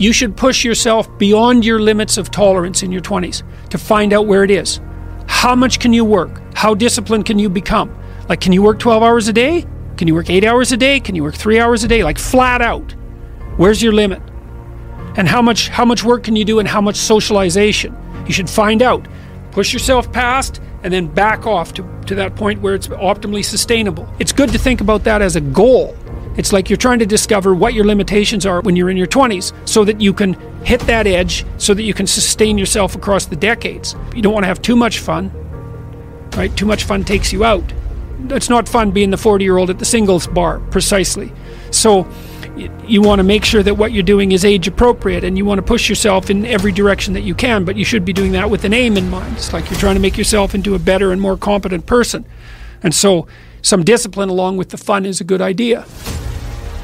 You should push yourself beyond your limits of tolerance in your 20s to find out where it is. How much can you work? How disciplined can you become? Like, can you work 12 hours a day? Can you work eight hours a day? Can you work three hours a day? Like, flat out. Where's your limit? And how much, how much work can you do and how much socialization? You should find out. Push yourself past and then back off to, to that point where it's optimally sustainable. It's good to think about that as a goal it's like you're trying to discover what your limitations are when you're in your 20s so that you can hit that edge so that you can sustain yourself across the decades. You don't want to have too much fun, right? Too much fun takes you out. It's not fun being the 40 year old at the singles bar, precisely. So you want to make sure that what you're doing is age appropriate and you want to push yourself in every direction that you can, but you should be doing that with an aim in mind. It's like you're trying to make yourself into a better and more competent person. And so some discipline along with the fun is a good idea.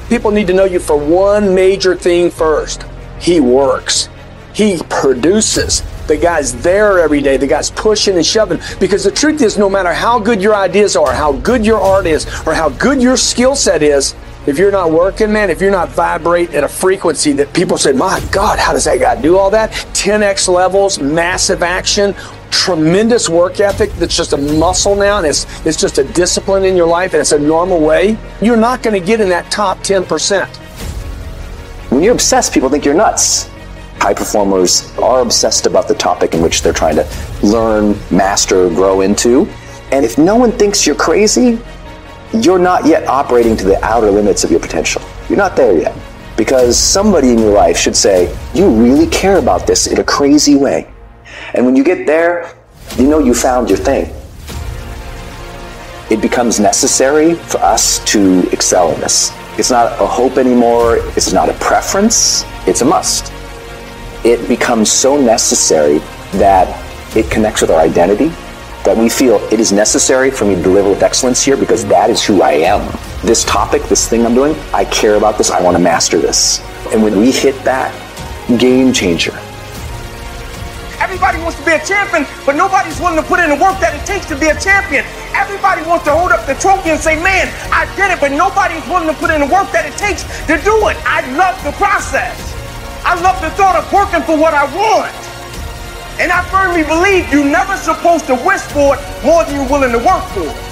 People need to know you for one major thing first. He works. He produces. The guy's there every day. The guy's pushing and shoving. Because the truth is, no matter how good your ideas are, how good your art is, or how good your skill set is, if you're not working, man, if you're not vibrate at a frequency that people say, my God, how does that guy do all that? 10x levels, massive action, tremendous work ethic that's just a muscle now and it's, it's just a discipline in your life and it's a normal way, you're not going to get in that top 10%. When you're obsessed, people think you're nuts. High performers are obsessed about the topic in which they're trying to learn, master, grow into. And if no one thinks you're crazy, you're not yet operating to the outer limits of your potential. You're not there yet. Because somebody in your life should say, You really care about this in a crazy way. And when you get there, you know you found your thing. It becomes necessary for us to excel in this. It's not a hope anymore, it's not a preference, it's a must. It becomes so necessary that it connects with our identity, that we feel it is necessary for me to deliver with excellence here because that is who I am. This topic, this thing I'm doing, I care about this, I want to master this. And when we hit that, game changer. Everybody wants to be a champion, but nobody's willing to put in the work that it takes to be a champion. Everybody wants to hold up the trophy and say, man, I did it, but nobody's willing to put in the work that it takes to do it. I love the process. I love the thought of working for what I want. And I firmly believe you're never supposed to wish for it more than you're willing to work for it.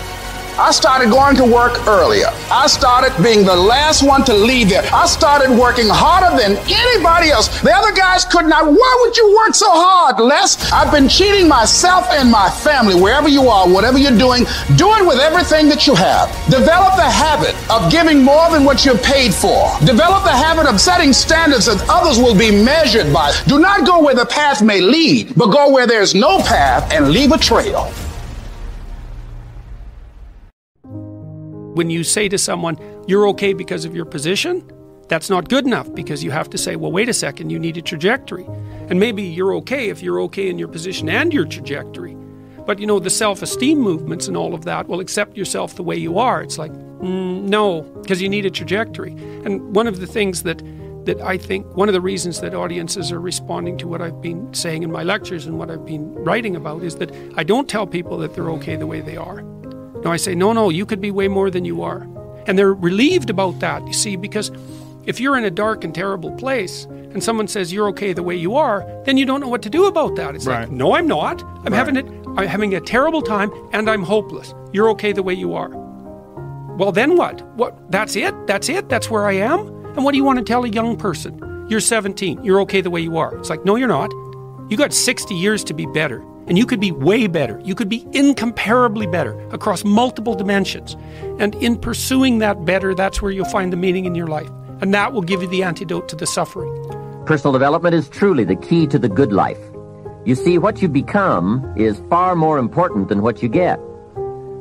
I started going to work earlier. I started being the last one to leave there. I started working harder than anybody else. The other guys could not. Why would you work so hard, Les? I've been cheating myself and my family, wherever you are, whatever you're doing, do it with everything that you have. Develop the habit of giving more than what you're paid for. Develop the habit of setting standards that others will be measured by. Do not go where the path may lead, but go where there's no path and leave a trail. When you say to someone, you're okay because of your position, that's not good enough because you have to say, well, wait a second, you need a trajectory. And maybe you're okay if you're okay in your position and your trajectory. But you know, the self esteem movements and all of that will accept yourself the way you are. It's like, mm, no, because you need a trajectory. And one of the things that that I think one of the reasons that audiences are responding to what I've been saying in my lectures and what I've been writing about is that I don't tell people that they're okay the way they are. No, I say, no, no, you could be way more than you are. And they're relieved about that, you see, because if you're in a dark and terrible place and someone says you're okay the way you are, then you don't know what to do about that. It's right. like, no, I'm not. I'm right. having it. I'm having a terrible time and I'm hopeless. You're okay the way you are. Well, then what? What? That's it. That's it. That's where I am. And what do you want to tell a young person? You're 17. You're okay the way you are. It's like, no, you're not. You got 60 years to be better. And you could be way better. You could be incomparably better across multiple dimensions. And in pursuing that better, that's where you'll find the meaning in your life. And that will give you the antidote to the suffering. Personal development is truly the key to the good life. You see, what you become is far more important than what you get.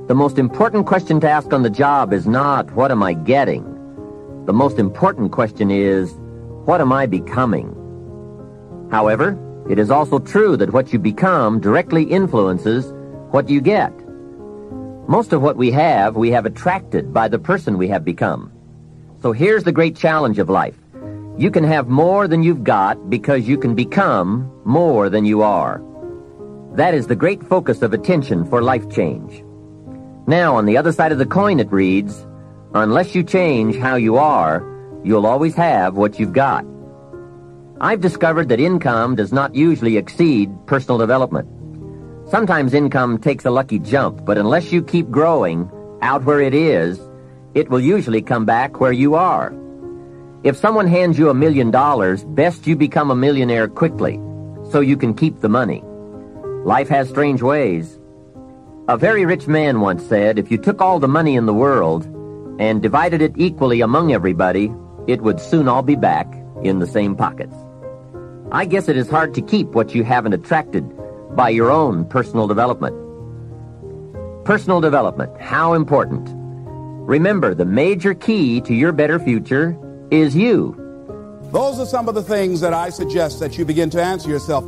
The most important question to ask on the job is not, what am I getting? The most important question is, what am I becoming? However, it is also true that what you become directly influences what you get. Most of what we have, we have attracted by the person we have become. So here's the great challenge of life. You can have more than you've got because you can become more than you are. That is the great focus of attention for life change. Now, on the other side of the coin, it reads, Unless you change how you are, you'll always have what you've got. I've discovered that income does not usually exceed personal development. Sometimes income takes a lucky jump, but unless you keep growing out where it is, it will usually come back where you are. If someone hands you a million dollars, best you become a millionaire quickly so you can keep the money. Life has strange ways. A very rich man once said, if you took all the money in the world and divided it equally among everybody, it would soon all be back in the same pockets. I guess it is hard to keep what you haven't attracted by your own personal development. Personal development, how important. Remember, the major key to your better future is you. Those are some of the things that I suggest that you begin to answer yourself.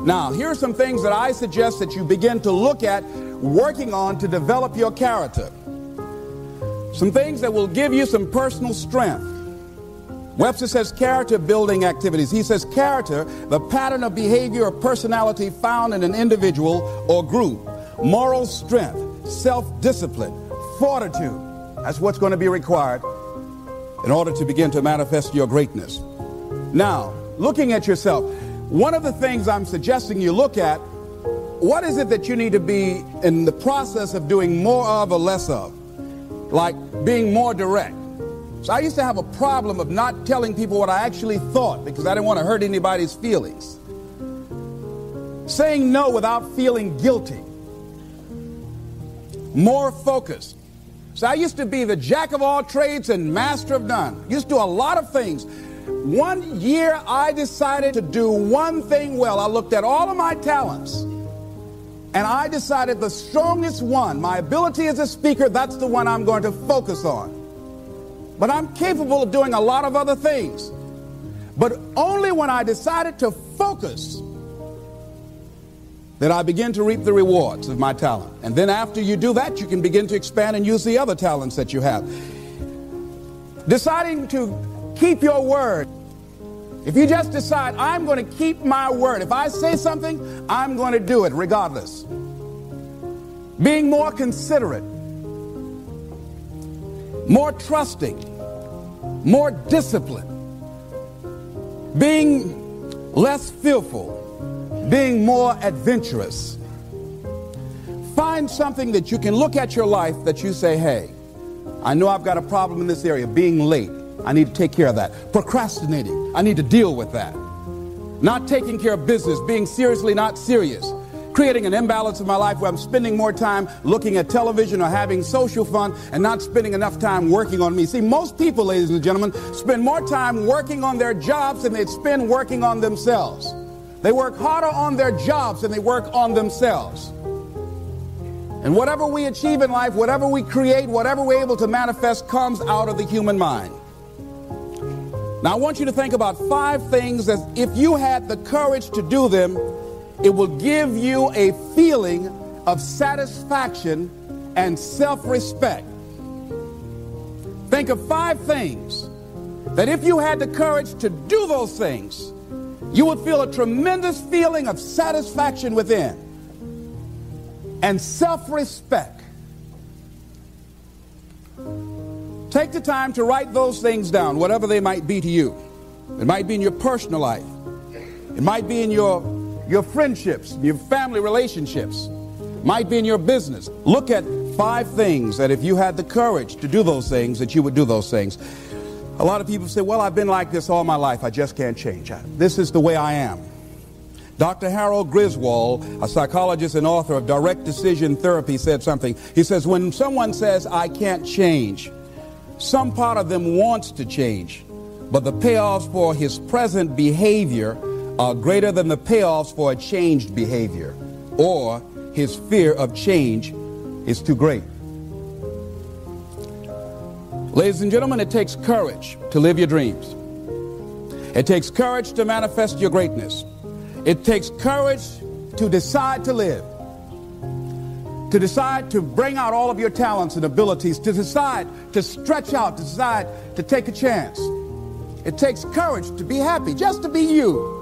Now, here are some things that I suggest that you begin to look at working on to develop your character. Some things that will give you some personal strength. Webster says character building activities. He says character, the pattern of behavior or personality found in an individual or group. Moral strength, self discipline, fortitude. That's what's going to be required in order to begin to manifest your greatness. Now, looking at yourself, one of the things I'm suggesting you look at, what is it that you need to be in the process of doing more of or less of? Like being more direct. So I used to have a problem of not telling people what I actually thought because I didn't want to hurt anybody's feelings. Saying no without feeling guilty. More focused. So I used to be the jack of all trades and master of none. Used to do a lot of things. One year I decided to do one thing well. I looked at all of my talents and I decided the strongest one, my ability as a speaker, that's the one I'm going to focus on. But I'm capable of doing a lot of other things. But only when I decided to focus that I begin to reap the rewards of my talent. And then after you do that, you can begin to expand and use the other talents that you have. Deciding to keep your word. If you just decide, I'm going to keep my word. If I say something, I'm going to do it regardless. Being more considerate, more trusting, more disciplined, being less fearful, being more adventurous. Find something that you can look at your life that you say, hey, I know I've got a problem in this area, being late. I need to take care of that. Procrastinating, I need to deal with that. Not taking care of business, being seriously not serious. Creating an imbalance in my life where I'm spending more time looking at television or having social fun and not spending enough time working on me. See, most people, ladies and gentlemen, spend more time working on their jobs than they spend working on themselves. They work harder on their jobs than they work on themselves. And whatever we achieve in life, whatever we create, whatever we're able to manifest comes out of the human mind. Now, I want you to think about five things that if you had the courage to do them, it will give you a feeling of satisfaction and self respect. Think of five things that if you had the courage to do those things, you would feel a tremendous feeling of satisfaction within and self respect. Take the time to write those things down, whatever they might be to you. It might be in your personal life, it might be in your, your friendships, your family relationships, might be in your business. Look at five things that if you had the courage to do those things, that you would do those things. A lot of people say, well, I've been like this all my life. I just can't change. This is the way I am. Dr. Harold Greenwald, a psychologist and author of Direct Decision Therapy, said something. He says, when someone says, I can't change, some part of them wants to change, but the payoffs for his present behavior are greater than the payoffs for a changed behavior, or his fear of change is too great. Ladies and gentlemen, it takes courage to live your dreams. It takes courage to manifest your greatness. It takes courage to decide to live, to decide to bring out all of your talents and abilities, to decide to stretch out, to decide to take a chance. It takes courage to be happy, just to be you.